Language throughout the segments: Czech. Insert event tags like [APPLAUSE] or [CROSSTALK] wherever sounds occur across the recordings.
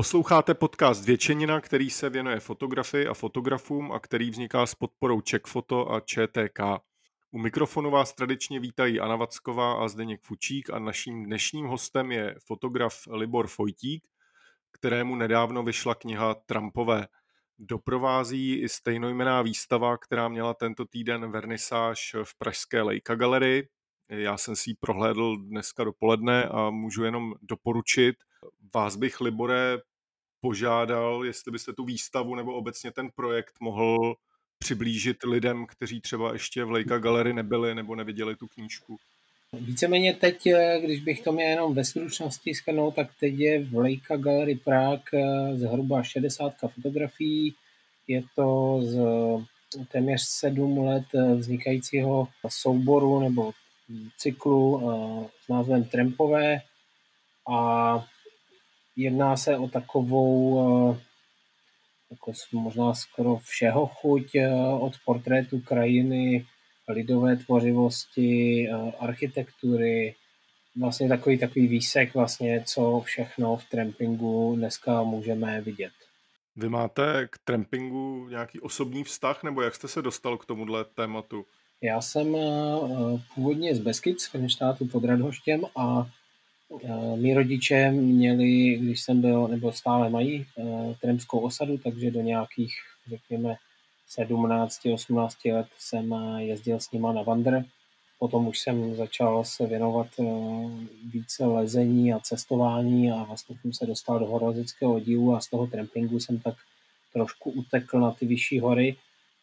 Posloucháte podcast Většenina, který se věnuje fotografii a fotografům a který vzniká s podporou Foto a ČTK. U mikrofonu vás tradičně vítají Anna Vacková a Zdeněk Fučík a naším dnešním hostem je fotograf Libor Fojtík, kterému nedávno vyšla kniha Trumpové. Doprovází i stejnojmená výstava, která měla tento týden vernisáž v pražské Leica Gallery. Já jsem si ji prohlédl dneska dopoledne a můžu jenom doporučit. Vás bych, Libore, požádal, jestli byste tu výstavu nebo obecně ten projekt mohl přiblížit lidem, kteří třeba ještě v Leica Gallery nebyli nebo neviděli tu knížku. Víceméně teď, eh, když bych to měl jenom ve stručnosti schrnout, tak teď je v Leica Gallery Prague eh, zhruba 60 fotografií. Je to z téměř sedm let eh, vznikajícího souboru nebo cyklu s názvem Trampové a jedná se o takovou jako možná skoro všeho chuť od portrétu krajiny lidové tvořivosti, eh, architektury, vlastně takový, takový výsek vlastně, co všechno v trampingu dneska můžeme vidět. Vy máte k trampingu nějaký osobní vztah, nebo jak jste se dostal k tomuhle tématu? Já jsem eh, původně z Beskic, Frenštátu pod Radhoštěm a eh, mý rodiče měli, když jsem byl, nebo stále mají, trampskou osadu, takže do nějakých, řekněme, 17-18 let jsem eh, jezdil s nima na vandr. Potom už jsem začal se věnovat eh, více lezení a cestování a vlastně jsem se dostal do horolezeckého oddílu a z toho trampingu jsem tak trošku utekl na ty vyšší hory.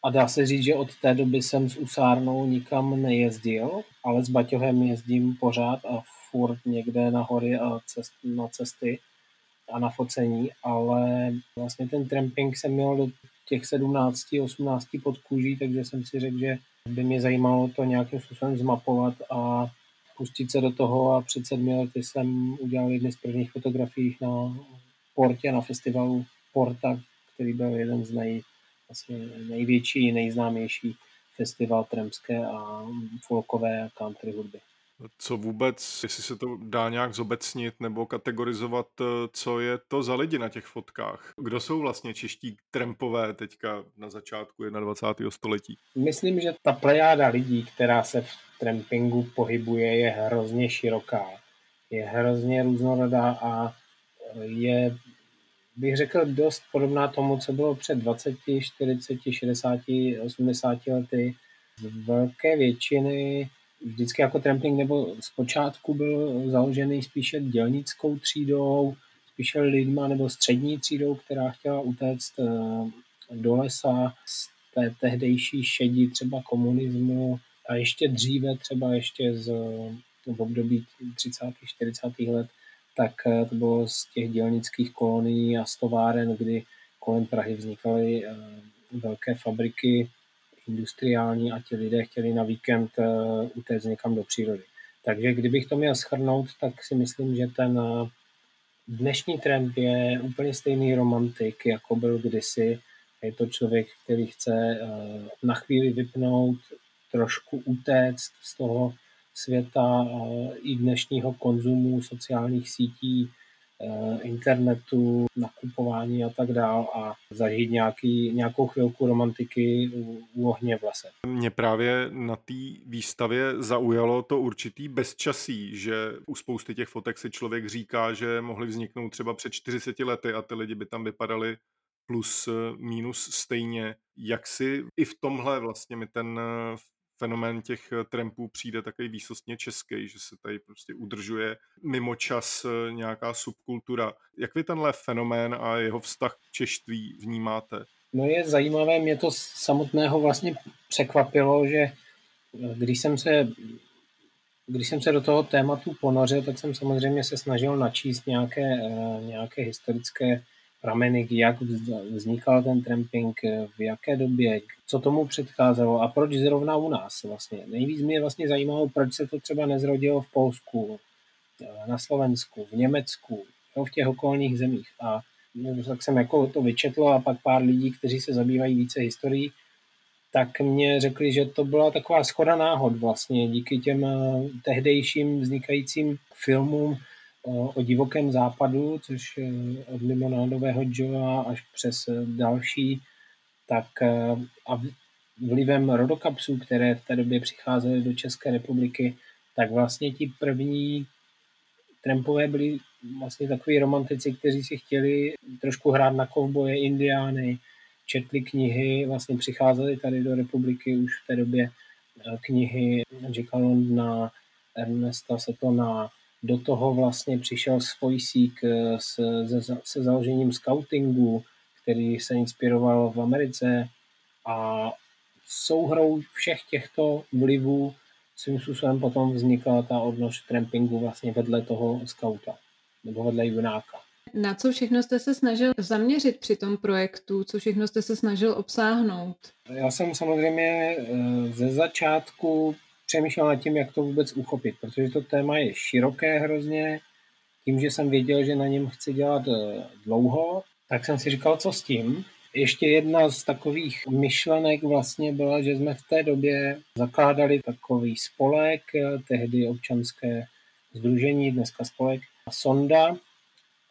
A dá se říct, že od té doby jsem s Usárnou nikam nejezdil, ale s Baťohem jezdím pořád a furt někde na hory a cest, na cesty a na focení, ale vlastně ten tramping jsem měl do těch 17, 18 pod kůží, takže jsem si řekl, že by mě zajímalo to nějakým způsobem zmapovat a pustit se do toho a před sedmi lety jsem udělal jedny z prvních fotografií na Portě, na festivalu Porta, který byl jeden z nej, vlastně největší, nejznámější festival tremské a folkové country hudby co vůbec, jestli se to dá nějak zobecnit nebo kategorizovat, eh, co je to za lidi na těch fotkách. Kdo jsou vlastně čeští trampové teďka na začátku 21. století? Myslím, že ta plejáda lidí, která se v trampingu pohybuje, je hrozně široká. Je hrozně různorodá a je, bych řekl, dost podobná tomu, co bylo před 20, 40, 60, 80 lety. Z velké většiny vždycky jako tramping nebo zpočátku byl založený spíše dělnickou třídou, spíše lidma nebo střední třídou, která chtěla utéct eh, do lesa z té tehdejší šedi třeba komunismu a ještě dříve třeba ještě z v období 30. 40. let, tak eh, to bylo z těch dělnických kolonií a stováren, kdy kolem Prahy vznikaly eh, velké fabriky industriální a ti lidé chtěli na víkend uh, utéct někam do přírody. Takže kdybych to měl schrnout, tak si myslím, že ten dnešní trend je úplně stejný romantik, jako byl kdysi. Je to člověk, který chce na chvíli vypnout, trošku utéct z toho světa i dnešního konzumu sociálních sítí, Eh, internetu, nakupování a tak dál a zažít nějaký, nějakou chvilku romantiky u, u ohně v lese. Mě právě na té výstavě zaujalo to určitý bezčasí, že u spousty těch fotek si člověk říká, že mohly vzniknout třeba před 40 lety a ty lidi by tam vypadali plus minus stejně. Jak si i v tomhle vlastně mi ten fenomén těch eh, trampů přijde takový výsostně český, že se tady prostě udržuje mimo čas eh, nějaká subkultura. Jak vy tenhle fenomén a jeho vztah k češtví vnímáte? No je zajímavé, mě to samotného vlastně překvapilo, že eh, když jsem se když jsem se do toho tématu ponořil, tak jsem samozřejmě se snažil načíst nějaké, nějaké historické prameny, jak vznikal ten tramping, v jaké době, co tomu předcházelo a proč zrovna u nás vlastně. Nejvíc mě vlastně zajímalo, proč se to třeba nezrodilo v Polsku, na Slovensku, v Německu, v těch okolních zemích. A no, tak jsem jako to vyčetl a pak pár lidí, kteří se zabývají více historií, tak mě řekli, že to byla taková schoda náhod vlastně díky těm eh, tehdejším vznikajícím filmům o, o divokém západu, což od limonádového Joa až přes další, tak a vlivem rodokapsů, které v té době přicházely do České republiky, tak vlastně ti první Trumpové byli vlastně takový romantici, kteří si chtěli trošku hrát na kovboje, indiány, četli knihy, vlastně přicházeli tady do republiky už v té době eh, knihy Jacka Londona, Ernesta Setona, do toho vlastně přišel Svojsík eh, se, se založením scoutingu, který se inspiroval v Americe a souhrou všech těchto vlivů svým způsobem potom vznikla ta odnož trampingu vlastně vedle toho skauta nebo vedle junáka. Na co všechno jste se snažil zaměřit při tom projektu? Co všechno jste se snažil obsáhnout? Já jsem samozřejmě eh, ze začátku přemýšlel nad tím, jak to vůbec uchopit, protože to téma je široké hrozně. Tím, že jsem věděl, že na něm chci dělat eh, dlouho, tak jsem si říkal, co s tím. Ještě jedna z takových myšlenek vlastně byla, že jsme v té době zakládali takový spolek, eh, tehdy občanské združení, dneska spolek Sonda,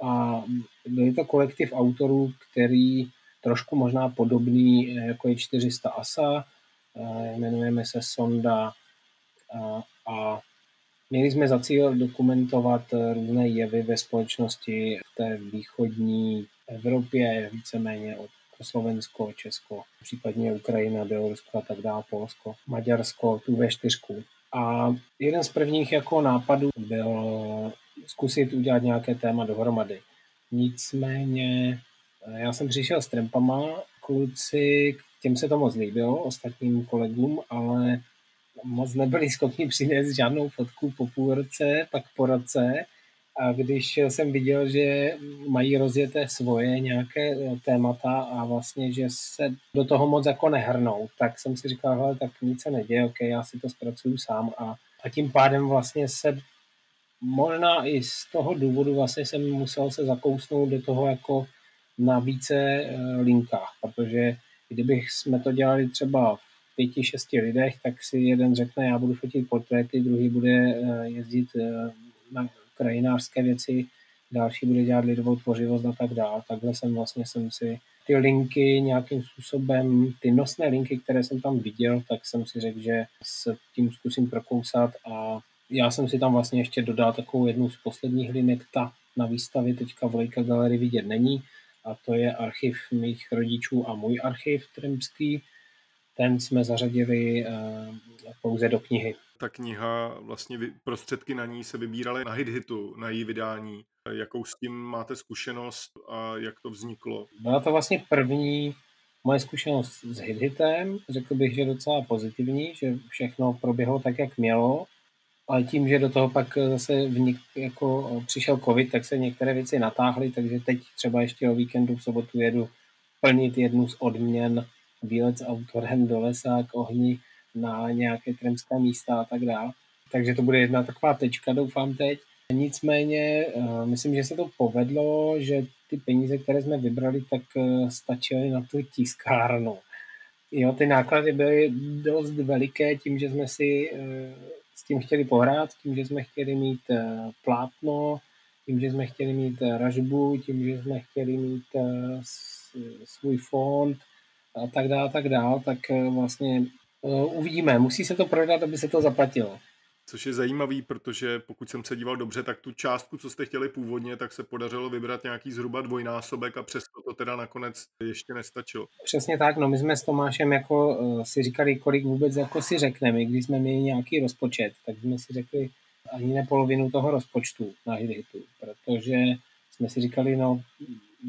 a byl to kolektiv autorů, který trošku možná podobný, jako je 400 ASA, jmenujeme se Sonda a, měli jsme za cíl dokumentovat různé jevy ve společnosti v té východní Evropě, víceméně od Slovensko, Česko, případně Ukrajina, Bělorusko a tak dále, Polsko, Maďarsko, tu V4. A jeden z prvních jako nápadů byl zkusit udělat nějaké téma dohromady. Nicméně eh, já jsem přišel s trempama, kluci, těm se to moc líbilo, ostatním kolegům, ale moc nebyli schopni přinést žádnou fotku po půl roce, pak po roce. A když jsem viděl, že mají rozjeté svoje nějaké eh, témata a vlastně, že se do toho moc jako nehrnou, tak jsem si říkal, hele, tak nic se neděje, ok, já si to zpracuju sám a, a tím pádem vlastně se možná i z toho důvodu vlastně jsem musel se zakousnout do toho jako na více eh, linkách, protože kdybych jsme to dělali třeba v pěti, šesti lidech, tak si jeden řekne, já budu fotit portréty, druhý bude eh, jezdit eh, na krajinářské věci, další bude dělat lidovou tvořivost a tak dále. Takhle jsem vlastně jsem si ty linky nějakým způsobem, ty nosné linky, které jsem tam viděl, tak jsem si řekl, že s tím zkusím prokousat a já jsem si tam vlastně ještě dodal takovou jednu z posledních linek, ta na výstavě teďka v Leica Gallery vidět není, a to je archiv mých rodičů a můj archiv Tremský. Ten jsme zařadili uh, pouze do knihy. Ta kniha, vlastně prostředky na ní se vybíraly na hit-hitu, na její vydání. Jakou s tím máte zkušenost a jak to vzniklo? Byla to vlastně první moje zkušenost s hit-hitem. Řekl bych, že docela pozitivní, že všechno proběhlo tak, jak mělo ale tím, že do toho pak zase vnik, jako přišel covid, tak se některé věci natáhly, takže teď třeba ještě o víkendu v sobotu jedu plnit jednu z odměn výlet s autorem do lesa k ohni na nějaké tremská místa a tak dále. Takže to bude jedna taková tečka, doufám teď. Nicméně, eh, myslím, že se to povedlo, že ty peníze, které jsme vybrali, tak eh, stačily na tu tiskárnu. Jo, ty náklady byly dost veliké tím, že jsme si eh, s tím chtěli pohrát, tím, že jsme chtěli mít plátno, tím, že jsme chtěli mít ražbu, tím, že jsme chtěli mít svůj fond a tak dále, tak dále, tak vlastně uvidíme. Musí se to prodat, aby se to zaplatilo. Což je zajímavý, protože pokud jsem se díval dobře, tak tu částku, co jste chtěli původně, tak se podařilo vybrat nějaký zhruba dvojnásobek a přesto to teda nakonec ještě nestačilo. Přesně tak, no my jsme s Tomášem jako uh, si říkali, kolik vůbec jako si řekneme, když jsme měli nějaký rozpočet, tak jsme si řekli ani ne polovinu toho rozpočtu na hitu, protože jsme si říkali, no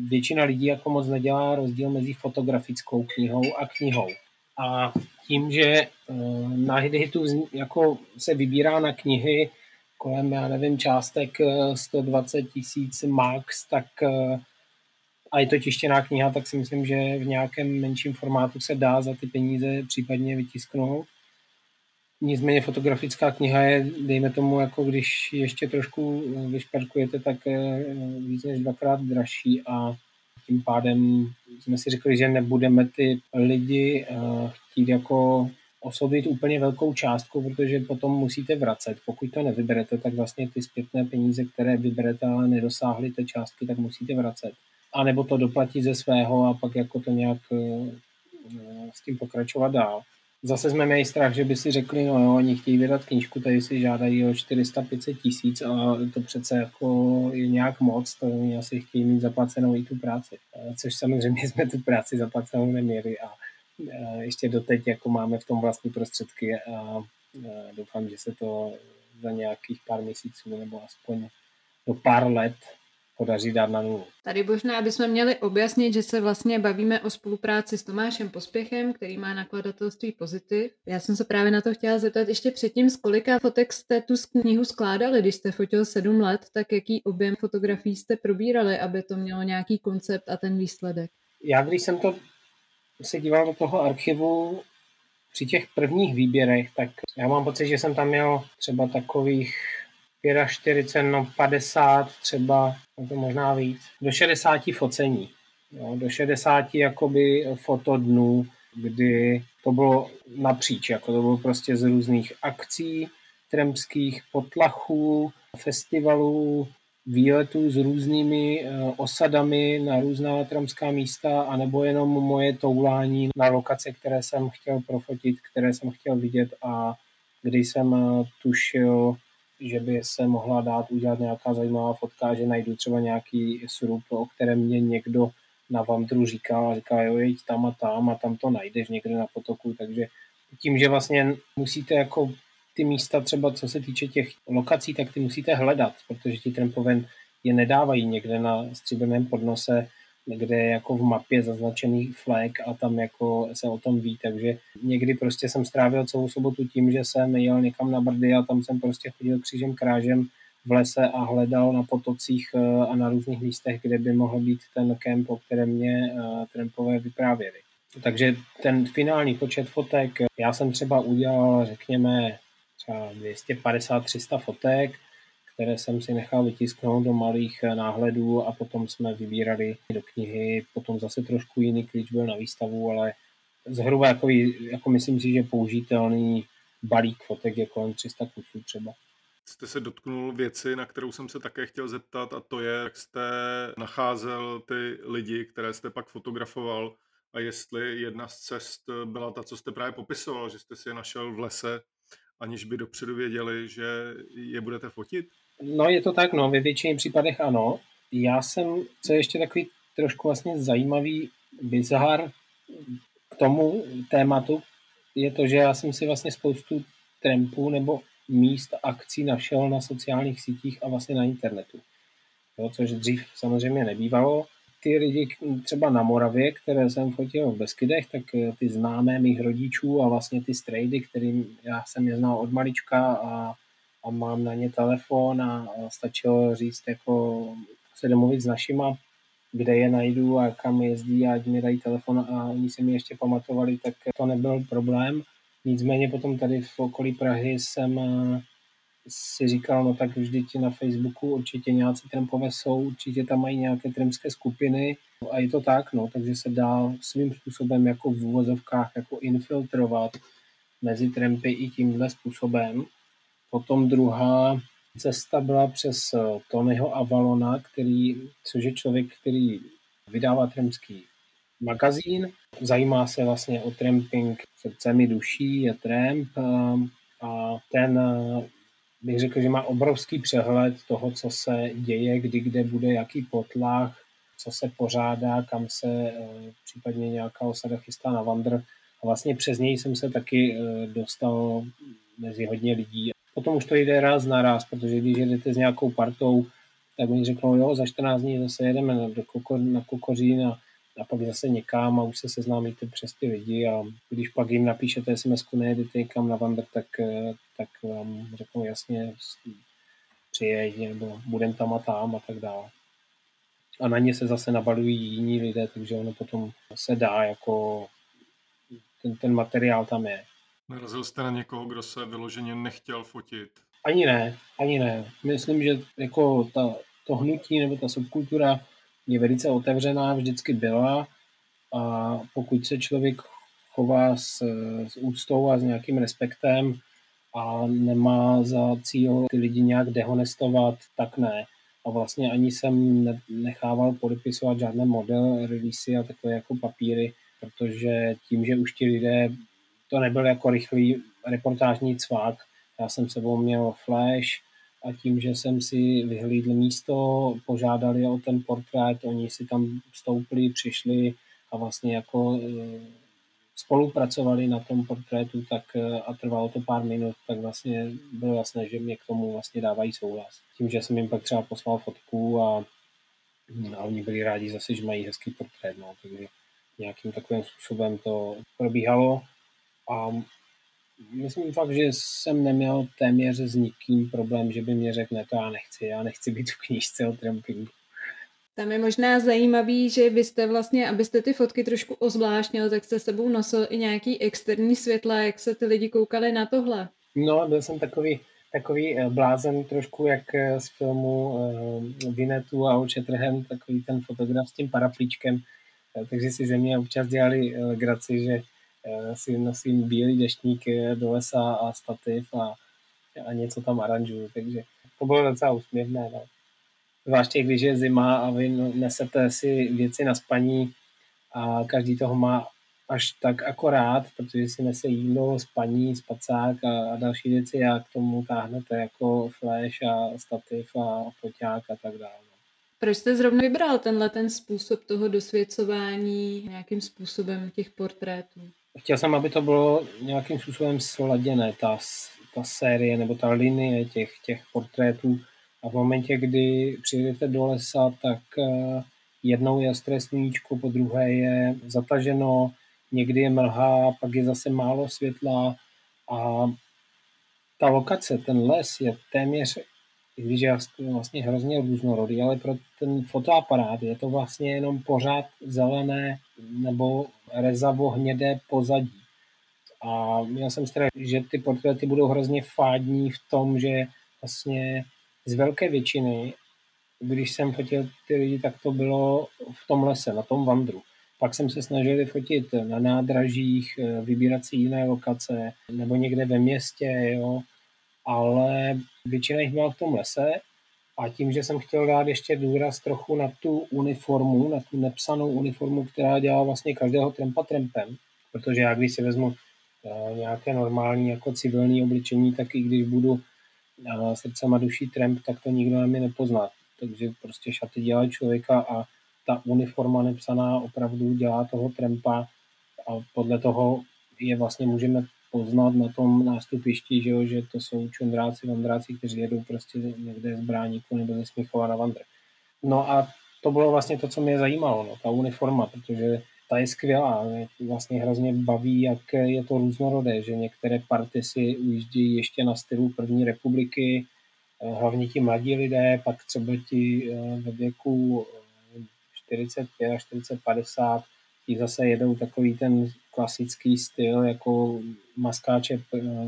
většina lidí jako moc nedělá rozdíl mezi fotografickou knihou a knihou. A tím, že eh, na hitu jako se vybírá na knihy kolem, já nevím, částek 120 eh, tisíc max, tak eh, a je to tištěná kniha, tak si myslím, že v nějakém menším formátu se dá za ty peníze případně vytisknout. Nicméně fotografická kniha je, dejme tomu, jako když ještě trošku vyšperkujete, tak víc než dvakrát dražší a tím pádem jsme si řekli, že nebudeme ty lidi uh, chtít jako osobit úplně velkou částku, protože potom musíte vracet. Pokud to nevyberete, tak vlastně ty zpětné peníze, které vyberete, ale nedosáhly té částky, tak musíte vracet. A nebo to doplatit ze svého a pak jako to nějak eh, s tím pokračovat dál. Zase jsme měli strach, že by si řekli, no jo, oni chtějí vydat knížku, tady si žádají o 400-500 tisíc a to přece jako je nějak moc, to oni asi chtějí mít zaplacenou i tu práci. Což samozřejmě jsme tu práci zaplacenou neměli a ještě doteď jako máme v tom vlastní prostředky a doufám, že se to za nějakých pár měsíců nebo aspoň do pár let podaří dát na nulu. Tady možná bychom měli objasnit, že se vlastně bavíme o spolupráci s Tomášem Pospěchem, který má nakladatelství Pozitiv. Já jsem se právě na to chtěla zeptat ještě předtím, z kolika fotek jste tu knihu skládali, když jste fotil sedm let, tak jaký objem fotografií jste probírali, aby to mělo nějaký koncept a ten výsledek? Já když jsem to se díval do toho archivu při těch prvních výběrech, tak já mám pocit, že jsem tam měl třeba takových 45, no 50 třeba, no to možná víc, do 60 focení. Jo, do 60 jakoby fotodnů, kdy to bylo napříč, jako to bylo prostě z různých akcí, tremských potlachů, festivalů, výletů s různými eh, osadami na různá tramská místa, anebo jenom moje toulání na lokace, které jsem chtěl profotit, které jsem chtěl vidět a kdy jsem eh, tušil, že by se mohla dát udělat nějaká zajímavá fotka, že najdu třeba nějaký srub, o kterém mě někdo na Vandru říkal a říkal, jo, jeď tam a tam a tam to najdeš někde na potoku, takže tím, že vlastně musíte jako ty místa třeba, co se týče těch lokací, tak ty musíte hledat, protože ti Trampoven je nedávají někde na stříbrném podnose, kde je jako v mapě zaznačený flag a tam jako se o tom ví, takže někdy prostě jsem strávil celou sobotu tím, že jsem jel někam na Brdy a tam jsem prostě chodil křížem krážem v lese a hledal na potocích eh, a na různých místech, kde by mohl být ten kemp, o kterém mě eh, trampové vyprávěli. Takže ten finální počet fotek, já jsem třeba udělal, řekněme, třeba 250-300 fotek, které jsem si nechal vytisknout do malých eh, náhledů a potom jsme vybírali do knihy. Potom zase trošku jiný klíč byl na výstavu, ale zhruba jako, jako myslím si, že použitelný balík fotek je kolem 300 kusů třeba. Jste se dotknul věci, na kterou jsem se také chtěl zeptat a to je, jak jste nacházel ty lidi, které jste pak fotografoval a jestli jedna z cest byla ta, co jste právě popisoval, že jste si je našel v lese, aniž by dopředu věděli, že je budete fotit? No je to tak, no, ve většině případech ano. Já jsem, co je ještě takový trošku vlastně zajímavý bizar k tomu tématu, je to, že já jsem si vlastně spoustu trampů nebo míst akcí našel na sociálních sítích a vlastně na internetu. Jo, což dřív samozřejmě nebývalo. Ty lidi třeba na Moravě, které jsem fotil v Beskydech, tak eh, ty známé mých rodičů a vlastně ty strejdy, kterým já jsem je znal od malička a a mám na ně telefon a, stačilo říct, jako se domluvit s našima, kde je najdu a kam jezdí a ať mi dají telefon a oni si mi ještě pamatovali, tak to nebyl problém. Nicméně potom tady v okolí Prahy jsem si říkal, no tak vždyť na Facebooku určitě nějací trampové jsou, určitě tam mají nějaké trampské skupiny a je to tak, no, takže se dá svým způsobem jako v úvozovkách jako infiltrovat mezi trampy i tímhle způsobem. Potom druhá cesta byla přes eh, Tonyho Avalona, který, což je člověk, který vydává trampský magazín. Zajímá se vlastně o tramping srdcemi duší, je tramp eh, a ten eh, bych řekl, že má obrovský přehled toho, co se děje, kdy, kde bude, jaký potlach, co se pořádá, kam se případně nějaká osada chystá na vandr. A vlastně přes něj jsem se taky dostal mezi hodně lidí potom už to jde raz na raz, protože když jedete s nějakou partou, tak oni řeknou, jo, za 14 dní zase jedeme na, do koko, na Kokořín a, a pak zase někam a už se seznámíte přes ty lidi a když pak jim napíšete sms nejedete někam na Vandr, tak, eh, tak vám řeknou jasně, přijeď nebo budem tam a tam a tak dále. A na ně se zase nabalují jiní lidé, takže ono potom se dá jako ten, ten materiál tam je. Narazil jste na někoho, kdo se vyloženě nechtěl fotit? Ani ne, ani ne. Myslím, že jako ta, to hnutí nebo ta subkultura je velice otevřená, vždycky byla a pokud se člověk chová s, s úctou a s nějakým respektem a nemá za cíl ty lidi nějak dehonestovat, tak ne. A vlastně ani jsem nechával podepisovat žádné model, releasy a takové jako papíry, protože tím, že už ti lidé, to nebyl jako rychlý reportážní cvák, já jsem sebou měl flash a tím, že jsem si vyhlídl místo, požádali o ten portrét, oni si tam vstoupili, přišli a vlastně jako e, spolupracovali na tom portrétu tak e, a trvalo to pár minut, tak vlastně bylo jasné, že mě k tomu vlastně dávají souhlas. Tím, že jsem jim pak třeba poslal fotku a, a oni byli rádi zase, že mají hezký portrét, no, takže nějakým takovým způsobem to probíhalo a myslím fakt, že jsem neměl téměř s nikým problém, že by mě řekl, ne, to já nechci, já nechci být v knížce o trampingu. Tam je možná zajímavý, že vy jste vlastně, abyste ty fotky trošku ozvláštnil, tak jste sebou nosil i nějaký externí světla, jak se ty lidi koukali na tohle. No, byl jsem takový, takový eh, blázen trošku jak eh, z filmu uh, Vinetu a Očetrhem, takový ten fotograf s tím paraplíčkem, takže si ze mě občas dělali legraci, že si nosím bílý deštník do lesa a stativ a, a něco tam aranžuju, takže to bylo docela úsměvné. No. Zvláště když je zima a vy nesete si věci na spaní a každý toho má až tak akorát, protože si nese jídlo, spaní, spacák a, a další věci a k tomu táhnete jako flash a stativ a foťák a tak dále. Proč jste zrovna vybral tenhle ten způsob toho dosvědcování nějakým způsobem těch portrétů? chtěl jsem, aby to bylo nějakým způsobem sladěné, ta, ta série nebo ta linie těch, těch portrétů. A v momentě, kdy přijedete do lesa, tak eh, jednou je ostré sluníčko, po druhé je zataženo, někdy je mlha, pak je zase málo světla a ta lokace, ten les je téměř i když je vlastně hrozně různorodý, ale pro ten fotoaparát je to vlastně jenom pořád zelené nebo rezavo hnědé pozadí. A měl jsem strach, že ty portréty budou hrozně fádní v tom, že vlastně z velké většiny, když jsem fotil ty lidi, tak to bylo v tom lese, na tom vandru. Pak jsem se snažil fotit na nádražích, vybírat si jiné lokace, nebo někde ve městě, jo ale většina jich byla v tom lese a tím, že jsem chtěl dát ještě důraz trochu na tu uniformu, na tu nepsanou uniformu, která dělá vlastně každého trempa trempem, protože já když si vezmu uh, nějaké normální jako civilní obličení, tak i když budu uh, srdcem a duší tremp, tak to nikdo na mě nepozná. Takže prostě šaty dělají člověka a ta uniforma nepsaná opravdu dělá toho trempa a podle toho je vlastně můžeme poznat na tom nástupišti, že, jo, že to jsou čundráci, vandráci, kteří jedou prostě někde z Bráníku nebo ze Smichova na vandr. No a to bylo vlastně to, co mě zajímalo, no, ta uniforma, protože ta je skvělá, mě vlastně hrozně baví, jak je to různorodé, že některé party si ujíždí ještě na stylu první republiky, eh, hlavně ti mladí lidé, pak třeba ti eh, ve věku 45 až 40, 50, ti zase jedou takový ten klasický styl jako maskáče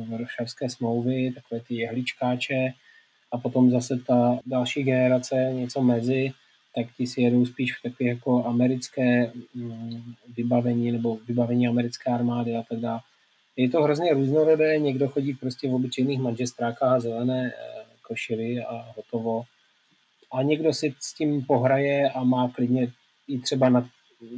Varšavské smlouvy, takové ty jehličkáče a potom zase ta další generace něco mezi, tak ti si jedou spíš v takové jako americké mm, vybavení nebo vybavení americké armády a tak dále. Je to hrozně různorodé, někdo chodí prostě v obyčejných manžestrákách a zelené eh, košily a hotovo. A někdo si s tím pohraje a má klidně i třeba na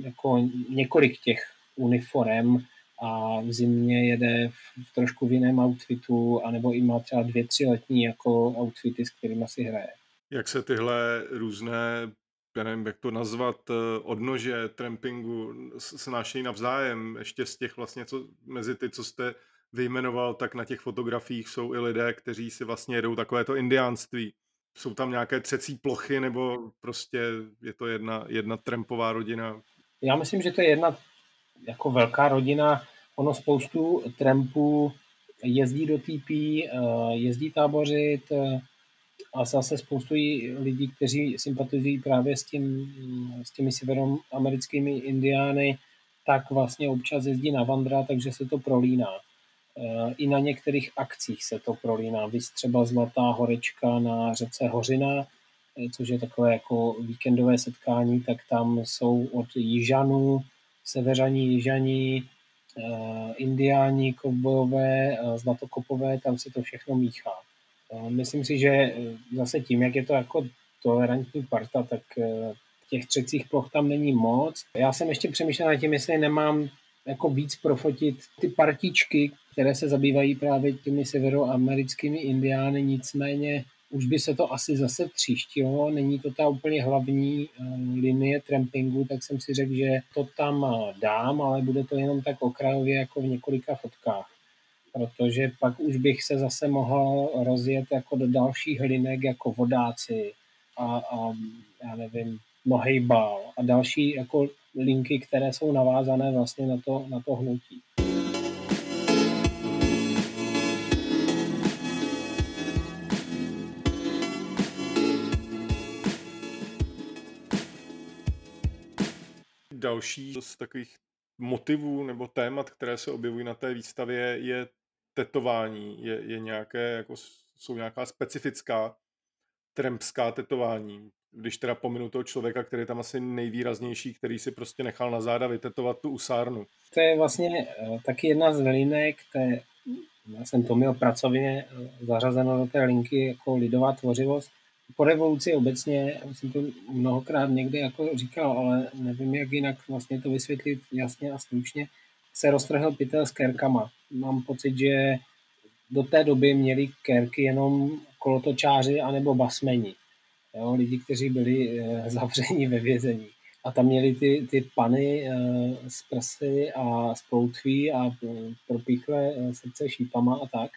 jako několik těch uniform a v zimě jede v trošku v jiném outfitu, anebo i má třeba dvě, tři letní jako outfity, s kterými si hraje. Jak se tyhle různé, já nevím, jak to nazvat, eh, odnože trampingu snášejí navzájem, ještě z těch vlastně, co, mezi ty, co jste vyjmenoval, tak na těch fotografiích jsou i lidé, kteří si vlastně jedou takovéto indiánství. Jsou tam nějaké třecí plochy, nebo prostě je to jedna, jedna trampová rodina? Já myslím, že to je jedna jako velká rodina, ono spoustu trampů jezdí do TP, eh, jezdí tábořit eh, a zase spoustu lidí, kteří sympatizují právě s, tím, s těmi severoamerickými indiány, tak vlastně občas jezdí na Vandra, takže se to prolíná. Eh, I na některých akcích se to prolíná. Vy třeba Zlatá horečka na řece Hořina, což je takové jako víkendové setkání, tak tam jsou od Jižanů Severaní, Jižaní, indiáni, kovbojové, zlatokopové, tam se to všechno míchá. Myslím si, že zase tím, jak je to jako tolerantní parta, tak těch třecích ploch tam není moc. Já jsem ještě přemýšlel nad tím, jestli nemám jako víc profotit ty partičky, které se zabývají právě těmi severoamerickými indiány, nicméně už by se to asi zase tříštilo, není to ta úplně hlavní uh, linie trampingu, tak jsem si řekl, že to tam uh, dám, ale bude to jenom tak okrajově jako v několika fotkách. Protože pak už bych se zase mohl rozjet jako do dalších linek jako vodáci a, a já nevím, nohejbal a další jako linky, které jsou navázané vlastně na to, na to hnutí. Další z takových motivů nebo témat, které se objevují na té výstavě, je tetování. Je, je nějaké, jako, jsou nějaká specifická trempská tetování když teda pominu toho člověka, který je tam asi nejvýraznější, který si prostě nechal na záda vytetovat tu usárnu. To je vlastně uh, taky jedna z linek, té, já jsem to měl pracovně uh, zařazeno do té linky jako lidová tvořivost. Po revoluci obecně, jsem to mnohokrát někde jako říkal, ale nevím, jak jinak vlastně to vysvětlit jasně a stručně, se roztrhl pytel s kerkama. Mám pocit, že do té doby měli kerky jenom kolotočáři anebo basmeni jo, lidi, kteří byli e, zavřeni ve vězení. A tam měli ty, ty pany e, z prsy a z ploutví a e, propíchle srdce šípama a tak.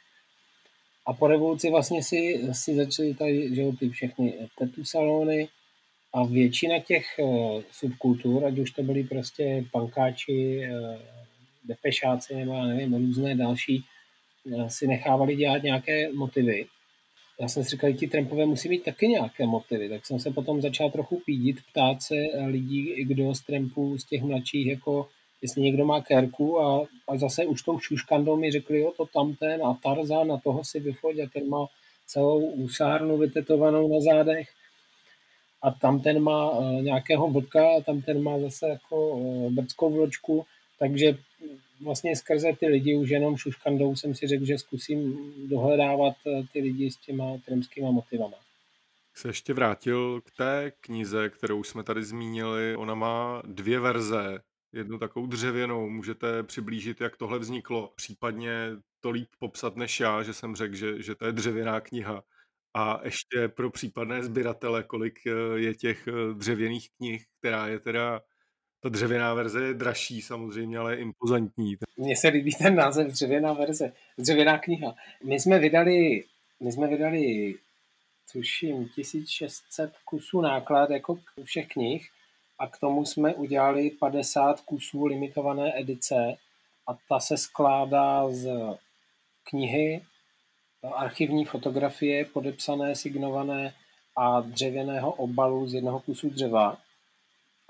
A po revoluci vlastně si, si začaly tady, že ty všechny tetu salony a většina těch e, subkultur, ať už to byli prostě pankáči, e, depešáci nebo nevím, různé další, e, si nechávali dělat nějaké motivy. Já jsem si říkal, ti Trumpové musí mít taky nějaké motivy, tak jsem se potom začal trochu pídit, ptát se lidí, kdo z Trumpů, z těch mladších, jako jestli někdo má kérku a, a zase už tou šuškandou mi řekli, jo, to tamten a Tarzan a toho si vyfoť a ten má celou úsárnu vytetovanou na zádech a tam ten má uh, nějakého vlka a tam ten má zase jako uh, brdskou vločku, takže vlastně skrze ty lidi už jenom šuškandou jsem si řekl, že zkusím dohledávat eh, ty lidi s těma kremskýma motivama. Se ještě vrátil k té knize, kterou jsme tady zmínili. Ona má dvě verze. Jednu takovou dřevěnou. Můžete přiblížit, jak tohle vzniklo. Případně to líp popsat než já, že jsem řekl, že, že to je dřevěná kniha. A ještě pro případné sběratele, kolik eh, je těch eh, dřevěných knih, která je teda ta dřevěná verze je dražší samozřejmě, ale je impozantní. Mně se líbí ten název dřevěná verze, dřevěná kniha. My jsme vydali, my jsme vydali tuším 1600 kusů náklad jako všech knih a k tomu jsme udělali 50 kusů limitované edice a ta se skládá z knihy, archivní fotografie, podepsané, signované a dřevěného obalu z jednoho kusu dřeva.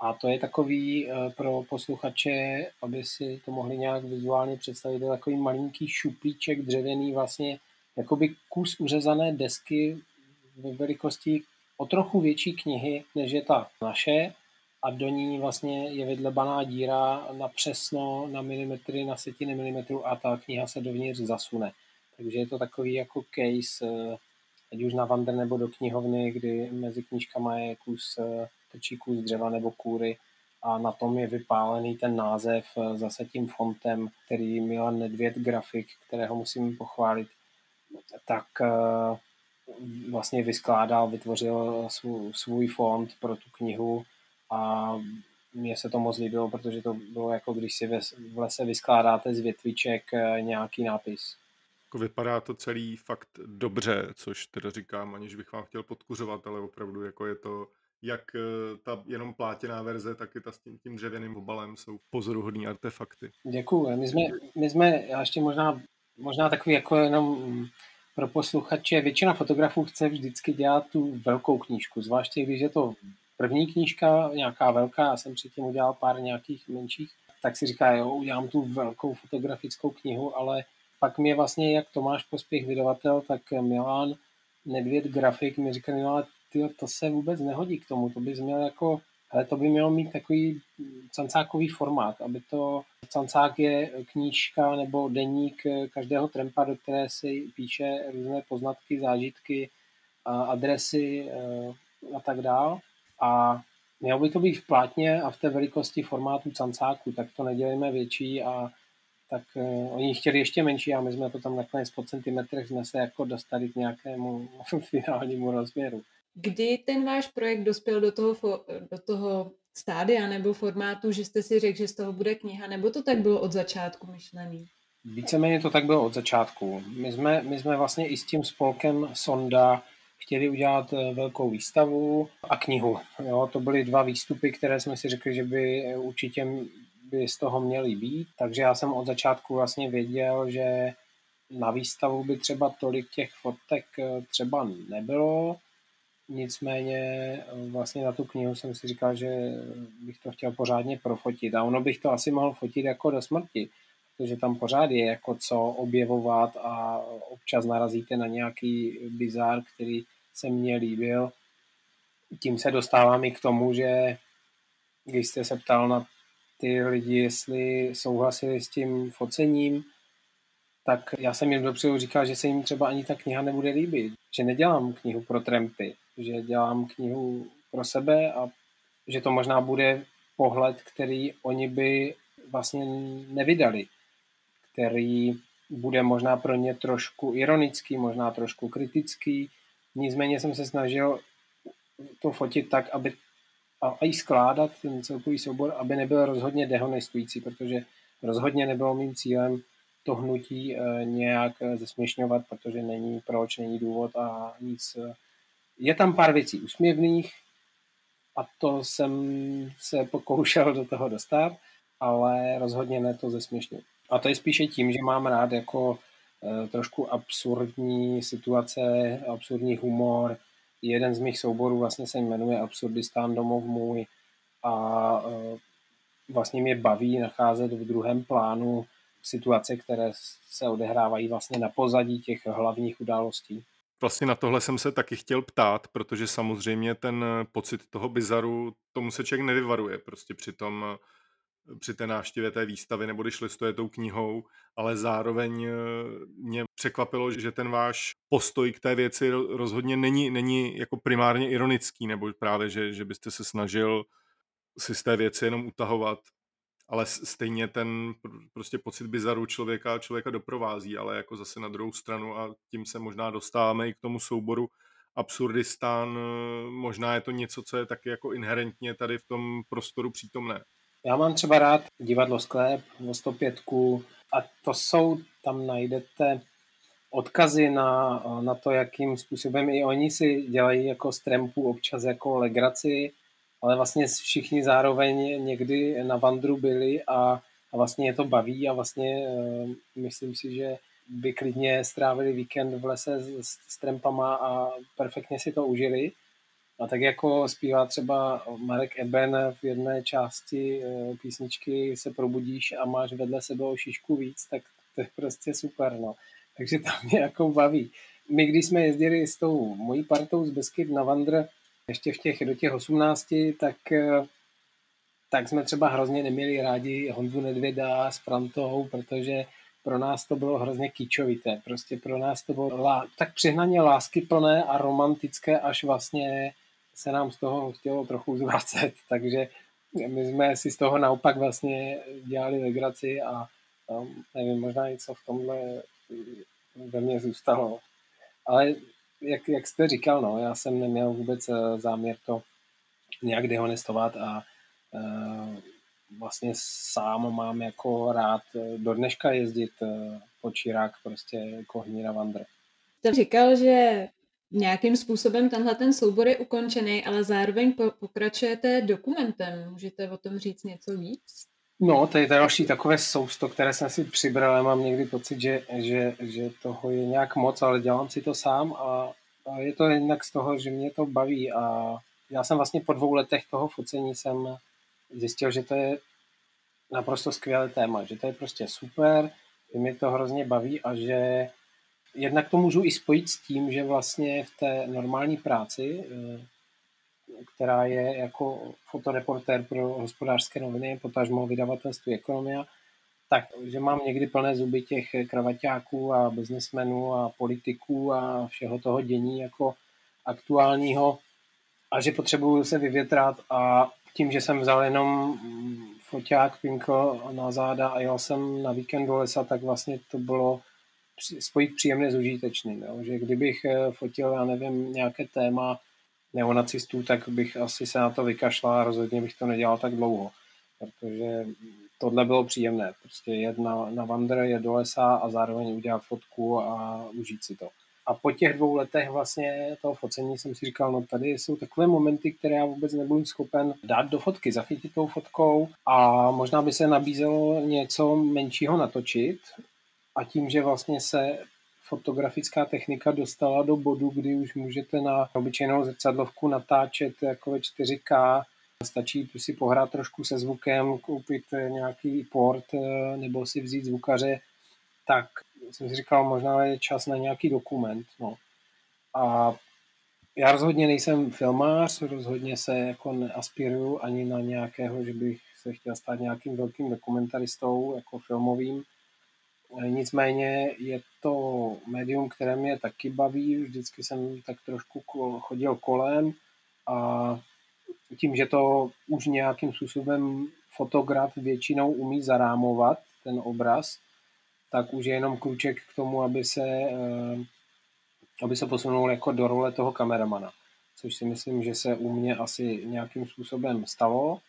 A to je takový eh, pro posluchače, aby si to mohli nějak vizuálně představit, je takový malinký šuplíček dřevěný, vlastně jakoby kus uřezané desky ve velikosti o trochu větší knihy, než je ta naše a do ní vlastně je vydlebaná díra na přesno, na milimetry, na setiny milimetrů a ta kniha se dovnitř zasune. Takže je to takový jako case, eh, ať už na wander nebo do knihovny, kdy mezi knížkama je kus eh, trčí kus dřeva nebo kůry a na tom je vypálený ten název eh, zase tím fontem, který Milan Nedvěd, grafik, kterého musím pochválit, tak vlastně vyskládal, vytvořil svůj, svůj font pro tu knihu a mně se to moc líbilo, protože to bylo jako když si v lese vyskládáte z větviček eh, nějaký nápis. Jako vypadá to celý fakt dobře, což teda říkám, aniž bych vám chtěl podkuřovat, ale opravdu jako je to jak eh, ta jenom plátěná verze, tak i ta s tím, tím dřevěným obalem jsou pozoruhodný artefakty. Děkuju. My jsme, my jsme, já ještě možná, možná takový jako jenom pro posluchače, většina fotografů chce vždycky dělat tu velkou knížku, zvláště když je to první knížka, nějaká velká, já jsem předtím udělal pár nějakých menších, tak si říká, jo, udělám tu velkou fotografickou knihu, ale pak mě vlastně, jak Tomáš Pospěch vydavatel, tak Milan Nedvěd grafik mi říkal, no ale tyjo, to se vůbec nehodí k tomu, to bys měl jako ale to by mělo mít takový cancákový formát, aby to cancák je knížka nebo deník každého trempa, do které si píše různé poznatky, zážitky, adresy a tak dál. A mělo by to být v plátně a v té velikosti formátu cancáku, tak to nedělíme větší a tak uh, oni chtěli ještě menší a my jsme to tam nakonec po centimetrech jsme se jako dostali k nějakému [LAUGHS] finálnímu rozměru. Kdy ten váš projekt dospěl do toho, do toho stádia nebo formátu, že jste si řekl, že z toho bude kniha, nebo to tak bylo od začátku myšlený? Víceméně to tak bylo od začátku. My jsme, my jsme vlastně i s tím spolkem Sonda chtěli udělat eh, velkou výstavu a knihu. Jo, to byly dva výstupy, které jsme si řekli, že by určitě by z toho měly být. Takže já jsem od začátku vlastně věděl, že na výstavu by třeba tolik těch fotek eh, třeba nebylo, nicméně eh, vlastně na tu knihu jsem si říkal, že bych to chtěl pořádně profotit a ono bych to asi mohl fotit jako do smrti, protože tam pořád je jako co objevovat a občas narazíte na nějaký bizár, který se mně líbil. Tím se dostávám i k tomu, že když jste se ptal na ty lidi, jestli souhlasili s tím focením, tak já jsem jim dopředu říkal, že se jim třeba ani ta kniha nebude líbit. Že nedělám knihu pro trampy, že dělám knihu pro sebe a že to možná bude pohled, který oni by vlastně nevydali, který bude možná pro ně trošku ironický, možná trošku kritický. Nicméně jsem se snažil to fotit tak, aby a, i skládat ten celkový soubor, aby nebyl rozhodně dehonestující, protože rozhodně nebylo mým cílem to hnutí e, nějak zesměšňovat, protože není proč, není důvod a nic. Je tam pár věcí úsměvných a to jsem se pokoušel do toho dostat, ale rozhodně ne to zesměšňovat. A to je spíše tím, že mám rád jako trošku absurdní situace, absurdní humor, jeden z mých souborů vlastně se jmenuje Absurdistán domov můj a e, vlastně mě baví nacházet v druhém plánu situace, které se odehrávají vlastně na pozadí těch hlavních událostí. Vlastně na tohle jsem se taky chtěl ptát, protože samozřejmě ten pocit toho bizaru, tomu se člověk nevyvaruje prostě při tom, při té návštěvě té výstavy, nebo když listuje tou knihou, ale zároveň eh, mě překvapilo, že ten váš postoj k té věci rozhodně není, není jako primárně ironický, nebo právě, že, že byste se snažil si z té věci jenom utahovat, ale stejně ten prostě pocit bizaru člověka, člověka doprovází, ale jako zase na druhou stranu a tím se možná dostáváme i k tomu souboru Absurdistán, eh, možná je to něco, co je taky jako inherentně tady v tom prostoru přítomné. Já mám třeba rád divadlo Sklep, 105 a to jsou, tam najdete odkazy na, na to, jakým způsobem i oni si dělají jako z občas jako legraci, ale vlastně všichni zároveň někdy na vandru byli a, a vlastně je to baví a vlastně uh, myslím si, že by klidně strávili víkend v lese s, s trampama a perfektně si to užili. A tak jako zpívá třeba Marek Eben v jedné části eh, písničky se probudíš a máš vedle sebe o šišku víc, tak to je prostě super, no. Takže to mě jako baví. My, když jsme jezdili s tou mojí partou z Beskyt na Vandr, ještě v těch, do těch 18, tak, eh, tak jsme třeba hrozně neměli rádi Honzu Nedvěda s Frantou, protože pro nás to bylo hrozně kýčovité. Prostě pro nás to bylo lá, tak přihnaně láskyplné a romantické, až vlastně se nám z toho chtělo trochu zvracet, [LAUGHS] takže my jsme si z toho naopak vlastně dělali legraci a um, nevím, možná něco v tomhle ve mně zůstalo. Ale jak, jak jste říkal, no, já jsem neměl vůbec eh, záměr to nějak dehonestovat a uh, vlastně sám mám jako rád eh, do dneška jezdit po Čirák prostě jako hníra vandr. Jste říkal, že nějakým způsobem tenhle ten soubor je ukončený, ale zároveň po- pokračujete dokumentem. Můžete o tom říct něco víc? No, to je další takové sousto, které jsem si přibral. Já mám někdy pocit, že, že, že toho je nějak moc, ale dělám si to sám a, a je to jednak z toho, že mě to baví a já jsem vlastně po dvou letech toho focení jsem zjistil, že to je naprosto skvělé téma, že to je prostě super, že mě to hrozně baví a že jednak to můžu i spojit s tím, že vlastně v té normální práci, eh, která je jako fotoreportér pro hospodářské noviny, potažmo vydavatelství Ekonomia, tak, že mám někdy plné zuby těch kravaťáků a biznesmenů a politiků a všeho toho dění jako aktuálního a že potřebuju se vyvětrat a tím, že jsem vzal jenom foťák, pinkl na záda a jel jsem na víkend do lesa, tak vlastně to bylo spojit příjemné s užitečným. Jo? Že kdybych eh, fotil, já nevím, nějaké téma neonacistů, tak bych asi se na to vykašlal a rozhodně bych to nedělal tak dlouho. Protože tohle bylo příjemné. Prostě jet na, na wander, jet do lesa a zároveň udělat fotku a užít si to. A po těch dvou letech vlastně toho focení jsem si říkal, no tady jsou takové momenty, které já vůbec nebudu schopen dát do fotky, zachytit tou fotkou a možná by se nabízelo něco menšího natočit a tím, že vlastně se fotografická technika dostala do bodu, kdy už můžete na obyčejnou zrcadlovku natáčet jako ve 4K, Stačí si pohrát trošku se zvukem, koupit nějaký port eh, nebo si vzít zvukaře, tak jsem si říkal, možná je čas na nějaký dokument. No. A já rozhodně nejsem filmář, rozhodně se jako neaspiruju ani na nějakého, že bych se chtěl stát nějakým velkým dokumentaristou, jako filmovým. Nicméně je to médium, které mě taky baví, vždycky jsem tak trošku chodil kolem a tím, že to už nějakým způsobem fotograf většinou umí zarámovat, ten obraz, tak už je jenom kluček k tomu, aby se, eh, aby se posunul jako do role toho kameramana. Což si myslím, že se u mě asi nějakým způsobem stalo.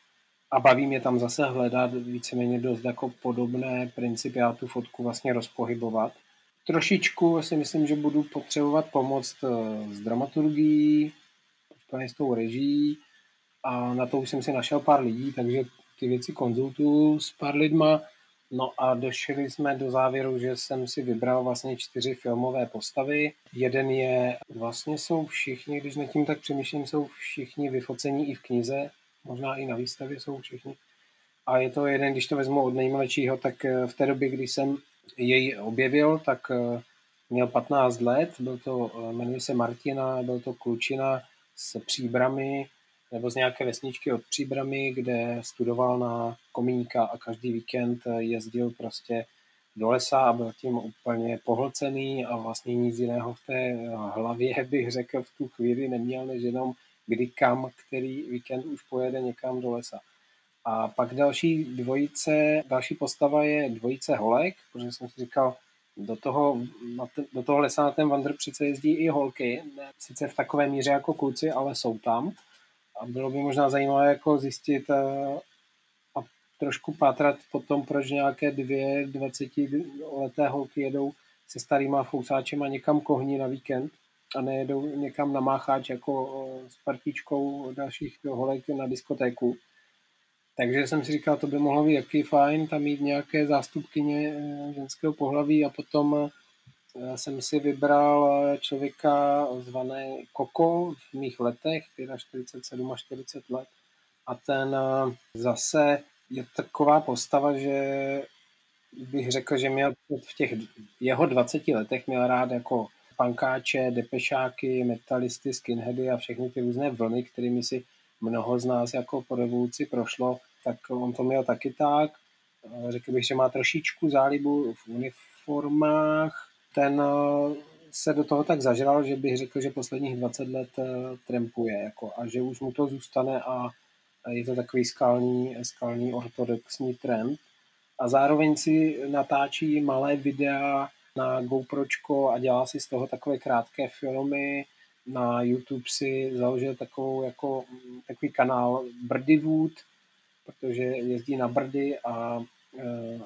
A baví mě tam zase hledat víceméně dost jako podobné principy a tu fotku vlastně rozpohybovat. Trošičku si myslím, že budu potřebovat pomoc eh, s dramaturgií, s tou režií, a na to už jsem si našel pár lidí, takže ty věci konzultuju s pár lidma. No a došli jsme do závěru, že jsem si vybral vlastně čtyři filmové postavy. Jeden je, vlastně jsou všichni, když nad tím tak přemýšlím, jsou všichni vyfocení i v knize, možná i na výstavě jsou všichni. A je to jeden, když to vezmu od nejmladšího, tak eh, v té době, kdy jsem jej objevil, tak eh, měl 15 let, byl to, eh, jmenuje se Martina, byl to klučina s příbramy, nebo z nějaké vesničky od Příbramy, kde studoval na komíníka a každý víkend jezdil prostě do lesa a byl tím úplně pohlcený a vlastně nic jiného v té hlavě [LAUGHS] bych řekl v tu chvíli neměl, než jenom kdy kam, který víkend už pojede někam do lesa. A pak další dvojice, další postava je dvojice holek, protože jsem si říkal, do toho, do toho lesa na ten vandr přece jezdí i holky, ne sice v takové míře jako kluci, ale jsou tam. A bylo by možná zajímavé jako zjistit a, eh, a trošku pátrat potom, proč nějaké dvě 20-leté holky jedou se starýma fousáčema někam kohní na víkend a nejedou někam na mácháč jako eh, s partičkou dalších holek na diskotéku. Takže jsem si říkal, to by mohlo být jaký fajn tam mít nějaké zástupkyně eh, ženského pohlaví a potom jsem si vybral člověka zvaný Koko v mých letech, 47 a 40 let. A ten eh, zase je taková postava, že bych řekl, že měl v těch jeho 20 letech měl rád jako pankáče, depešáky, metalisty, skinheady a všechny ty různé vlny, kterými si mnoho z nás jako po revoluci prošlo, tak on to měl taky tak. Eh, řekl bych, že má trošičku zálibu v uniformách, ten eh, se do toho tak zažral, že bych řekl, že posledních 20 let eh, trampuje jako, a že už mu to zůstane a je to takový skalní, skalní ortodoxní trend. A zároveň si natáčí malé videa na GoPročko a dělá si z toho takové krátké filmy. Na YouTube si založil takovou, jako, takový kanál Brdywood, protože jezdí na Brdy a e,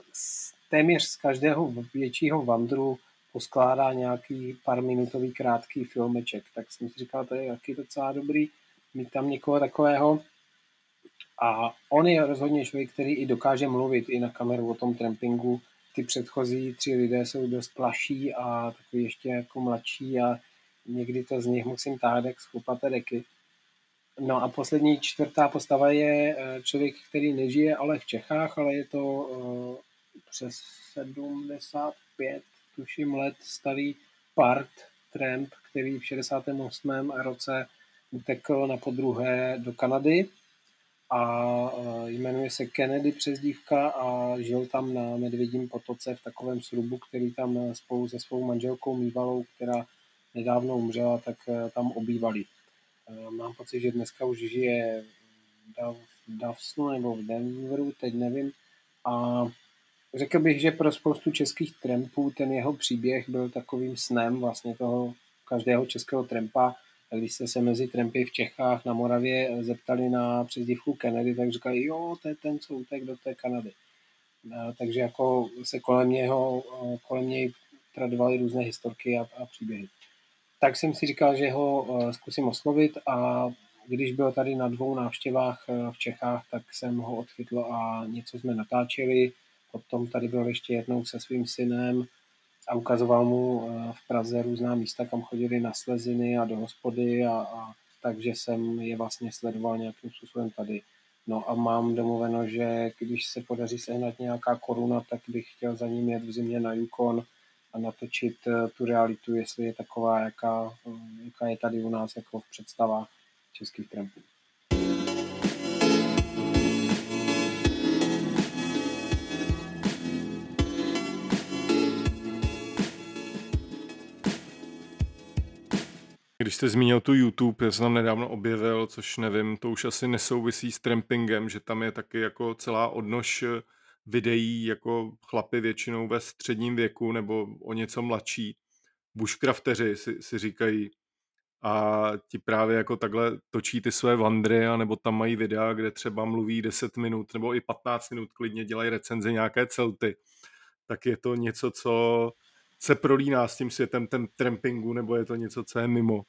téměř z každého většího vandru poskládá nějaký pár minutový krátký filmeček, tak jsem si říkal, to je taky docela dobrý mít tam někoho takového. A on je rozhodně člověk, který i dokáže mluvit i na kameru o tom trampingu. Ty předchozí tři lidé jsou dost plaší a takový ještě jako mladší a někdy to z nich musím táhat jak z deky. No a poslední čtvrtá postava je eh, člověk, který nežije ale v Čechách, ale je to uh, přes 75 tuším let starý part Tramp, který v 68. roce utekl na podruhé do Kanady a jmenuje se Kennedy přezdívka a žil tam na Medvědím potoce v takovém srubu, který tam spolu se svou manželkou Mývalou, která nedávno umřela, tak tam obývali. Mám pocit, že dneska už žije v Davsnu nebo v Denveru, teď nevím. A řekl bych, že pro spoustu českých trampů ten jeho příběh byl takovým snem vlastně toho každého českého trampa. Když se se mezi trampy v Čechách na Moravě zeptali na přezdívku Kennedy, tak říkali, jo, to je ten, co utek do té Kanady. Takže jako se kolem něho, kolem něj tradovaly různé historky a, a příběhy. Tak jsem si říkal, že ho zkusím oslovit a když byl tady na dvou návštěvách v Čechách, tak jsem ho odchytl a něco jsme natáčeli. Potom tady byl ještě jednou se svým synem a ukazoval mu eh, v Praze různá místa, kam chodili na sleziny a do hospody a, a takže jsem je vlastně sledoval nějakým způsobem tady. No a mám domluveno, že když se podaří sehnat nějaká koruna, tak bych chtěl za ním jet v zimě na Yukon a natočit eh, tu realitu, jestli je taková, jaká, eh, jaká je tady u nás jako v představách českých trampů. Když jste zmínil tu YouTube, já jsem tam nedávno objevil, což nevím, to už asi nesouvisí s trampingem, že tam je taky jako celá odnož eh, videí, jako chlapy většinou ve středním věku nebo o něco mladší. Bushcrafteři si, si říkají, a ti právě jako takhle točí ty své vandry, nebo tam mají videa, kde třeba mluví 10 minut nebo i 15 minut klidně dělají recenze nějaké celty, tak je to něco, co se prolíná s tím světem ten trampingu, nebo je to něco, co je mimo?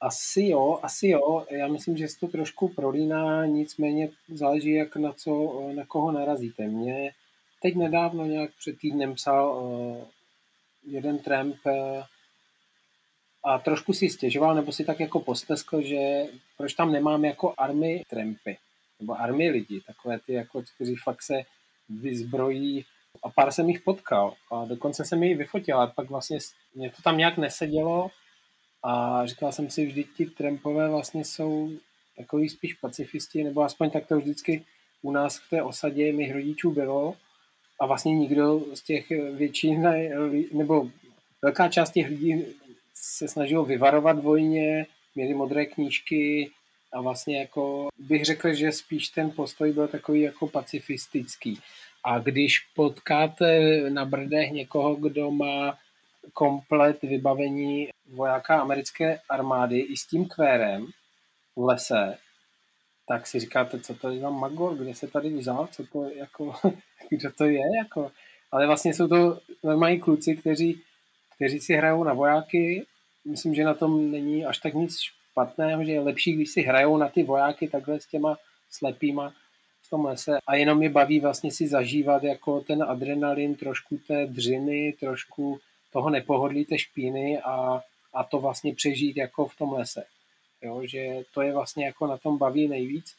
Asi jo, asi jo. Já myslím, že se to trošku prolíná, nicméně záleží, jak na, co, na koho narazíte. Mě teď nedávno nějak před týdnem psal uh, jeden tramp uh, a trošku si stěžoval, nebo si tak jako posteskl, že proč tam nemám jako army trampy, nebo army lidí, takové ty, jako, kteří fakt se vyzbrojí a pár jsem jich potkal a dokonce jsem ji vyfotil, a pak vlastně mě to tam nějak nesedělo a říkal jsem si, vždyť ti trampové vlastně jsou takový spíš pacifisti, nebo aspoň tak to vždycky u nás v té osadě mých rodičů bylo a vlastně nikdo z těch většin, nebo velká část těch lidí se snažilo vyvarovat vojně, měli modré knížky a vlastně jako bych řekl, že spíš ten postoj byl takový jako pacifistický. A když potkáte na Brdech někoho, kdo má komplet vybavení vojáka americké armády i s tím kvérem v lese, tak si říkáte, co to je za magor, kde se tady vzal, co to jako, [LAUGHS] kdo to je, jako. Ale vlastně jsou to normální kluci, kteří, kteří si hrajou na vojáky. Myslím, že na tom není až tak nic špatného, že je lepší, když si hrajou na ty vojáky takhle s těma slepýma tom lese a jenom je baví vlastně si zažívat jako ten adrenalin, trošku té dřiny, trošku toho nepohodlí, té špíny a, a to vlastně přežít jako v tom lese. Jo, že to je vlastně jako na tom baví nejvíc.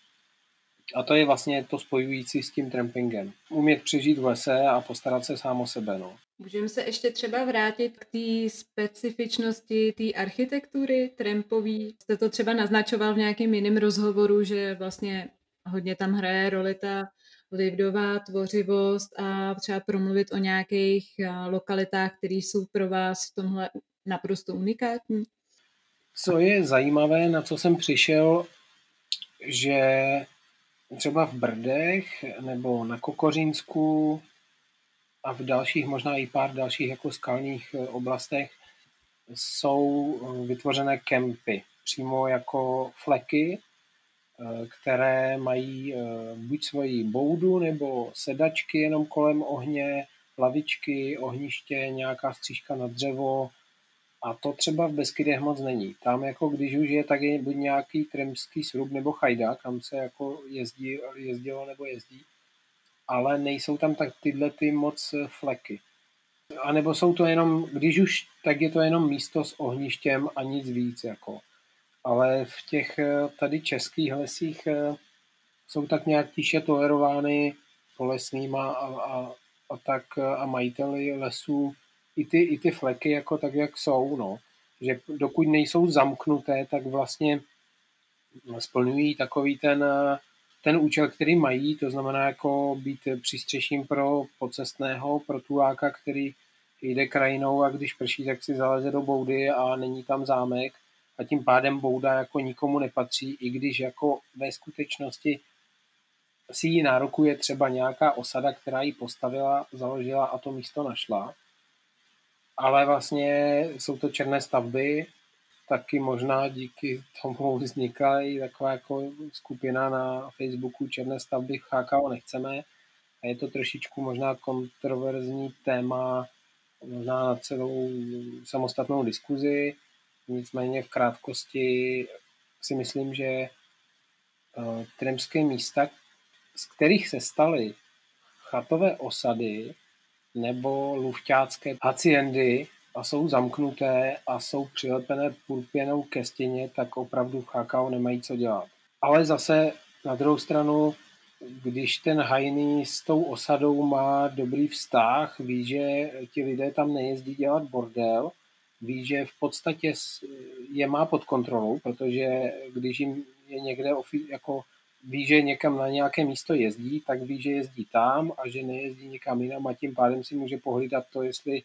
A to je vlastně to spojující s tím trampingem. Umět přežít v lese a postarat se sám o sebe. No. Můžeme se ještě třeba vrátit k té specifičnosti té architektury trampový. Jste to třeba naznačoval v nějakém jiném rozhovoru, že vlastně hodně tam hraje roli ta lidová tvořivost a třeba promluvit o nějakých lokalitách, které jsou pro vás v tomhle naprosto unikátní? Co je zajímavé, na co jsem přišel, že třeba v Brdech nebo na Kokořínsku a v dalších, možná i pár dalších jako skalních e, oblastech jsou e, vytvořené kempy, přímo jako fleky, které mají buď svoji boudu nebo sedačky jenom kolem ohně, lavičky, ohniště, nějaká střížka na dřevo, a to třeba v Beskydech moc není. Tam jako když už je, tak je buď nějaký kremský srub nebo chajda, kam se jako jezdí, jezdilo nebo jezdí, ale nejsou tam tak tyhle ty moc fleky. A nebo jsou to jenom, když už, tak je to jenom místo s ohništěm a nic víc. Jako. Ale v těch eh, tady českých lesích eh, jsou tak nějak tiše tolerovány polesnýma a, a, a tak eh, a majiteli lesů i ty, i ty fleky jako tak, jak jsou, no. Že dokud nejsou zamknuté, tak vlastně splňují takový ten, ten účel, který mají, to znamená jako být přístřeším pro pocestného, pro tuláka, který jde krajinou a když prší, tak si zaleze do boudy a není tam zámek a tím pádem bouda jako nikomu nepatří, i když jako ve skutečnosti si ji nárokuje třeba nějaká osada, která ji postavila, založila a to místo našla. Ale vlastně jsou to černé stavby, taky možná díky tomu [LAUGHS] vznikla i taková jako skupina na Facebooku Černé stavby HKO nechceme. A je to trošičku možná kontroverzní téma, možná na celou samostatnou diskuzi. Nicméně v krátkosti si myslím, že uh, tremské místa, z kterých se staly chatové osady nebo lufťácké haciendy a jsou zamknuté a jsou přilepené purpěnou ke stěně, tak opravdu v HKO nemají co dělat. Ale zase na druhou stranu, když ten hajný s tou osadou má dobrý vztah, ví, že ti lidé tam nejezdí dělat bordel, ví, že v podstatě je má pod kontrolou, protože když jim je někde jako ví, že někam na nějaké místo jezdí, tak ví, že jezdí tam a že nejezdí někam jinam a tím pádem si může pohlídat to, jestli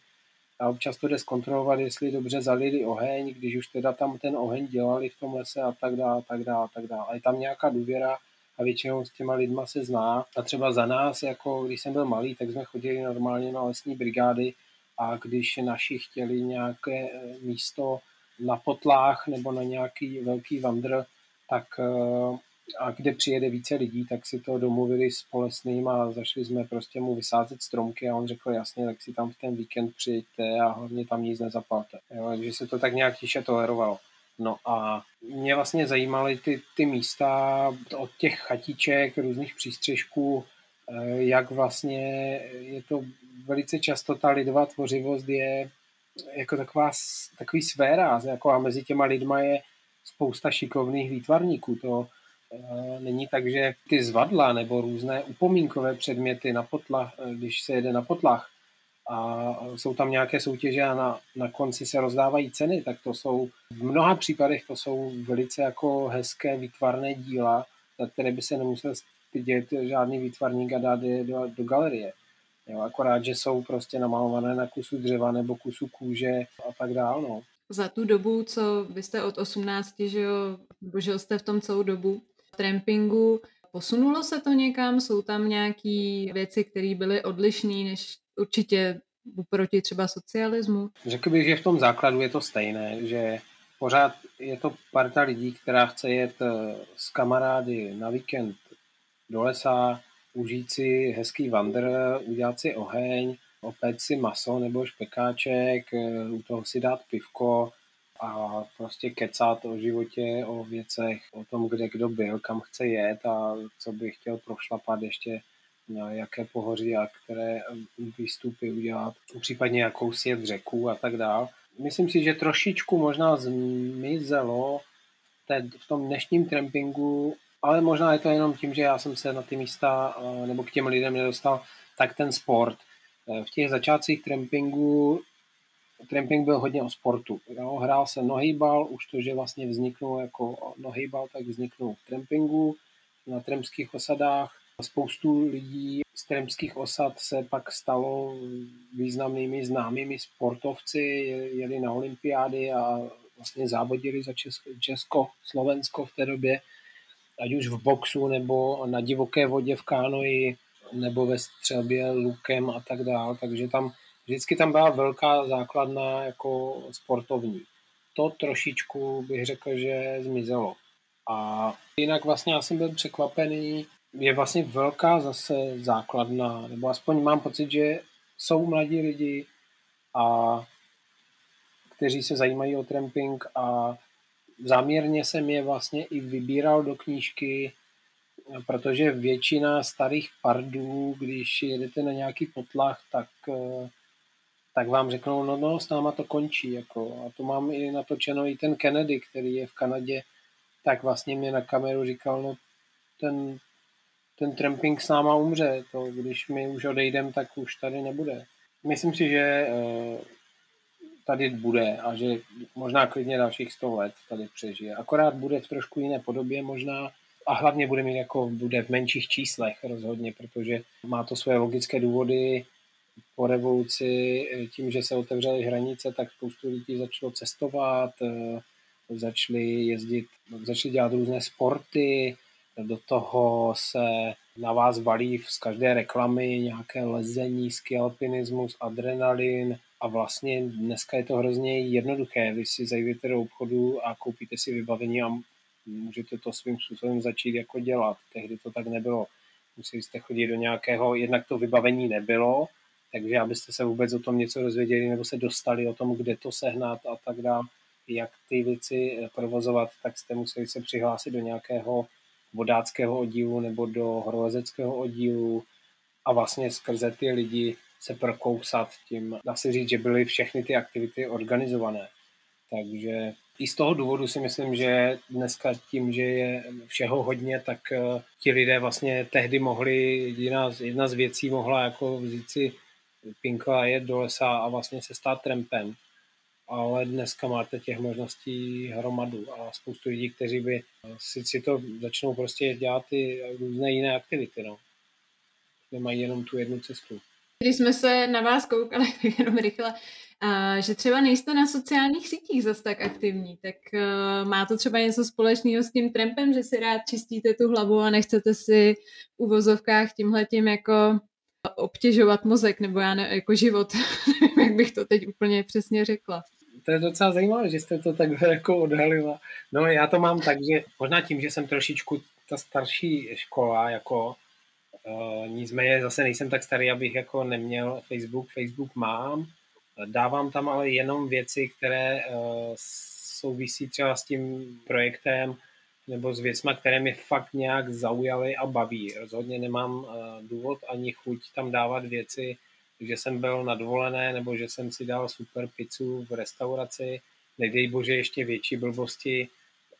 a občas to jde zkontrolovat, jestli dobře zalili oheň, když už teda tam ten oheň dělali v tom lese a tak dále, a tak dále, a tak dále. A je tam nějaká důvěra a většinou s těma lidma se zná. A třeba za nás, jako když jsem byl malý, tak jsme chodili normálně na lesní brigády a když naši chtěli nějaké eh, místo na potlách nebo na nějaký velký vandr, tak eh, a kde přijede více lidí, tak si to domluvili s Polesným a zašli jsme prostě mu vysázet stromky a on řekl jasně, tak si tam v ten víkend přijďte a hlavně tam nic nezapalte. Jo, takže se to tak nějak tiše tolerovalo. No a mě vlastně zajímaly ty, ty místa od těch chatiček, různých přístřežků, jak vlastně je to velice často ta lidová tvořivost je jako taková, takový sféra, jako a mezi těma lidma je spousta šikovných výtvarníků. To, Eh, není tak, že ty zvadla nebo různé upomínkové předměty na potlach, eh, když se jede na potlach a jsou tam nějaké soutěže a na, na konci se rozdávají ceny, tak to jsou v mnoha případech to jsou velice jako hezké výtvarné díla, za které by se nemusel stydět žádný výtvarník a dát je do, do galerie. Jo, akorát, že jsou prostě namalované na kusu dřeva nebo kusu kůže a tak dále. No. Za tu dobu, co vy jste od 18, že jo, nebo žil jste v tom celou dobu, trampingu. Posunulo se to někam? Jsou tam nějaké věci, které byly odlišné než určitě proti třeba socialismu? Řekl bych, že v tom základu je to stejné, že pořád je to parta lidí, která chce jet eh, s kamarády na víkend do lesa, užít si hezký vandr, udělat si oheň, opět si maso nebo špekáček, eh, u toho si dát pivko, a prostě kecat o životě, o věcech, o tom, kde kdo byl, kam chce jet a co by chtěl prošlapat ještě na jaké pohoří a které výstupy udělat, případně jakou sjet řeku a tak dál. Myslím si, že trošičku možná zmizelo v tom dnešním trampingu, ale možná je to jenom tím, že já jsem se na ty místa nebo k těm lidem nedostal, tak ten sport. V těch začátcích trampingu tramping byl hodně o sportu. Jo? Hrál se nohýbal, už to, že vlastně vzniknul jako nohýbal, tak vzniknul v trampingu na trampských osadách. Spoustu lidí z trampských osad se pak stalo významnými známými sportovci, jeli na olympiády a vlastně závodili za Česko, Česko, Slovensko v té době, ať už v boxu nebo na divoké vodě v kánoji nebo ve střelbě lukem a tak dále. Takže tam vždycky tam byla velká základna jako sportovní. To trošičku bych řekl, že zmizelo. A jinak vlastně já jsem byl překvapený, je vlastně velká zase základna, nebo aspoň mám pocit, že jsou mladí lidi, a kteří se zajímají o tramping a záměrně jsem je vlastně i vybíral do knížky, protože většina starých pardů, když jedete na nějaký potlach, tak eh, tak vám řeknou, no, no, s náma to končí. Jako. A to mám i natočeno i ten Kennedy, který je v Kanadě, tak vlastně mě na kameru říkal, no ten, ten tramping s náma umře, to když my už odejdem, tak už tady nebude. Myslím si, že uh, tady bude a že možná klidně dalších 100 let tady přežije. Akorát bude v trošku jiné podobě možná a hlavně bude mít jako, bude v menších číslech rozhodně, protože má to svoje logické důvody. Po revoluci, tím, že se otevřely hranice, tak spoustu lidí začalo cestovat, eh, začali jezdit, začali dělat různé sporty, do toho se na vás valí z každé reklamy nějaké lezení, skialpinismus, adrenalin a vlastně dneska je to hrozně jednoduché. Vy si zajdete do obchodu a koupíte si vybavení a můžete to svým způsobem začít jako dělat. Tehdy to tak nebylo. Museli jste chodit do nějakého, jednak to vybavení nebylo, takže abyste se vůbec o tom něco dozvěděli nebo se dostali o tom, kde to sehnat a tak dále, jak ty věci provozovat, tak jste museli se přihlásit do nějakého vodáckého oddílu nebo do horolezeckého oddílu a vlastně skrze ty lidi se prokousat tím. Dá se říct, že byly všechny ty aktivity organizované. Takže i z toho důvodu si myslím, že dneska tím, že je všeho hodně, tak eh, ti lidé vlastně tehdy mohli, jedna, jedna z věcí mohla jako vzít si pinko a jet do lesa a vlastně se stát trampem ale dneska máte těch možností hromadu a spoustu lidí, kteří by si, si to začnou prostě dělat i různé jiné aktivity, no. Nemají jenom tu jednu cestu. Když jsme se na vás koukali, [LAUGHS] jenom rychle, a že třeba nejste na sociálních sítích zase tak aktivní, tak uh, má to třeba něco společného s tím trampem, že si rád čistíte tu hlavu a nechcete si v uvozovkách tímhletím jako obtěžovat mozek, nebo já ne, jako život, [LAUGHS] jak bych to teď úplně přesně řekla to je docela zajímavé, že jste to takhle jako odhalila. No já to mám tak, že možná tím, že jsem trošičku ta starší škola, jako uh, nicméně zase nejsem tak starý, abych jako neměl Facebook. Facebook mám, dávám tam ale jenom věci, které uh, souvisí třeba s tím projektem nebo s věcma, které mě fakt nějak zaujaly a baví. Rozhodně nemám uh, důvod ani chuť tam dávat věci, že jsem byl na dovolené nebo že jsem si dal super pizzu v restauraci, nedej bože ještě větší blbosti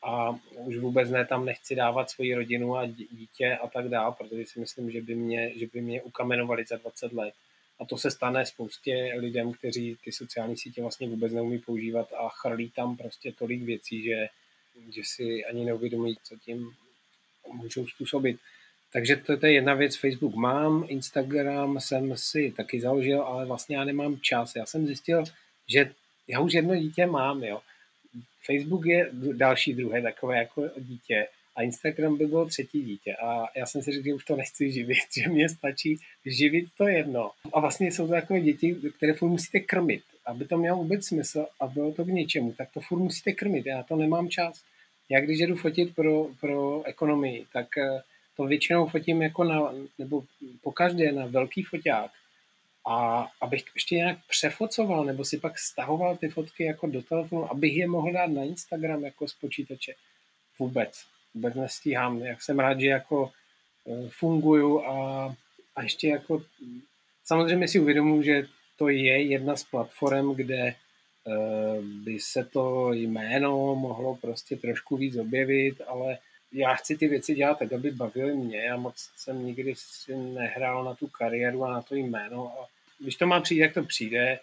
a už vůbec ne, tam nechci dávat svoji rodinu a dítě a tak dále, protože si myslím, že by mě, že by mě ukamenovali za 20 let. A to se stane spoustě lidem, kteří ty sociální sítě vlastně vůbec neumí používat a chrlí tam prostě tolik věcí, že, že si ani neuvědomí, co tím můžou způsobit. Takže to, to je jedna věc, Facebook mám, Instagram jsem si taky založil, ale vlastně já nemám čas. Já jsem zjistil, že já už jedno dítě mám, jo. Facebook je další druhé takové jako dítě a Instagram by bylo třetí dítě a já jsem si řekl, že už to nechci živit, [LAUGHS] že mě stačí živit to jedno. A vlastně jsou to takové děti, které furt musíte krmit. Aby to mělo vůbec smysl a bylo to k něčemu, tak to furt musíte krmit. Já to nemám čas. Já když jdu fotit pro, pro ekonomii, tak eh, to většinou fotím jako na, nebo po každé na velký foťák. A abych ještě nějak přefocoval, nebo si pak stahoval ty fotky jako do telefonu, abych je mohl dát na Instagram jako z počítače. Vůbec. Vůbec nestíhám. Jak jsem rád, že jako e, funguju a, a ještě jako samozřejmě si uvědomuji, že to je jedna z platform, kde e, by se to jméno mohlo prostě trošku víc objevit, ale já chci ty věci dělat tak, aby bavily mě. Já moc jsem nikdy si nehrál na tu kariéru a na to jméno. A když to má přijít, jak to přijde,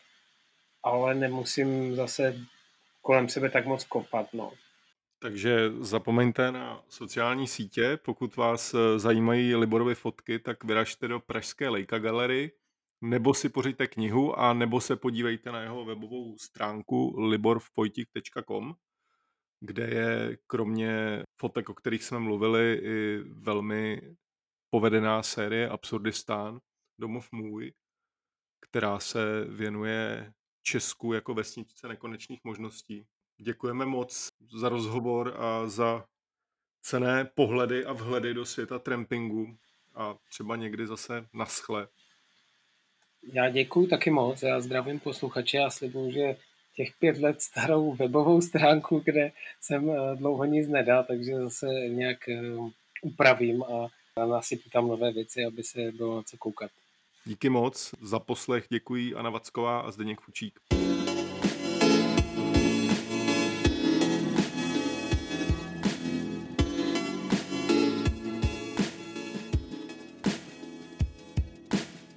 ale nemusím zase kolem sebe tak moc kopat. No. Takže zapomeňte na sociální sítě. Pokud vás eh, zajímají Liborovy fotky, tak vyražte do Pražské Lejka Galery, nebo si pořiďte knihu, a nebo se podívejte na jeho webovou stránku liborvpojtik.com kde je kromě fotek, o kterých jsme mluvili, i velmi povedená série Absurdistán, Domov můj, která se věnuje Česku jako vesničce nekonečných možností. Děkujeme moc za rozhovor a za cené pohledy a vhledy do světa trampingu a třeba někdy zase naschle. Já děkuji taky moc, já zdravím posluchače a slibuju, že těch pět let starou webovou stránku, kde jsem eh, dlouho nic nedal, takže zase nějak eh, upravím a nasypu tam nové věci, aby se bylo na co koukat. Díky moc. Za poslech děkuji Anna Vacková a Zdeněk Fučík.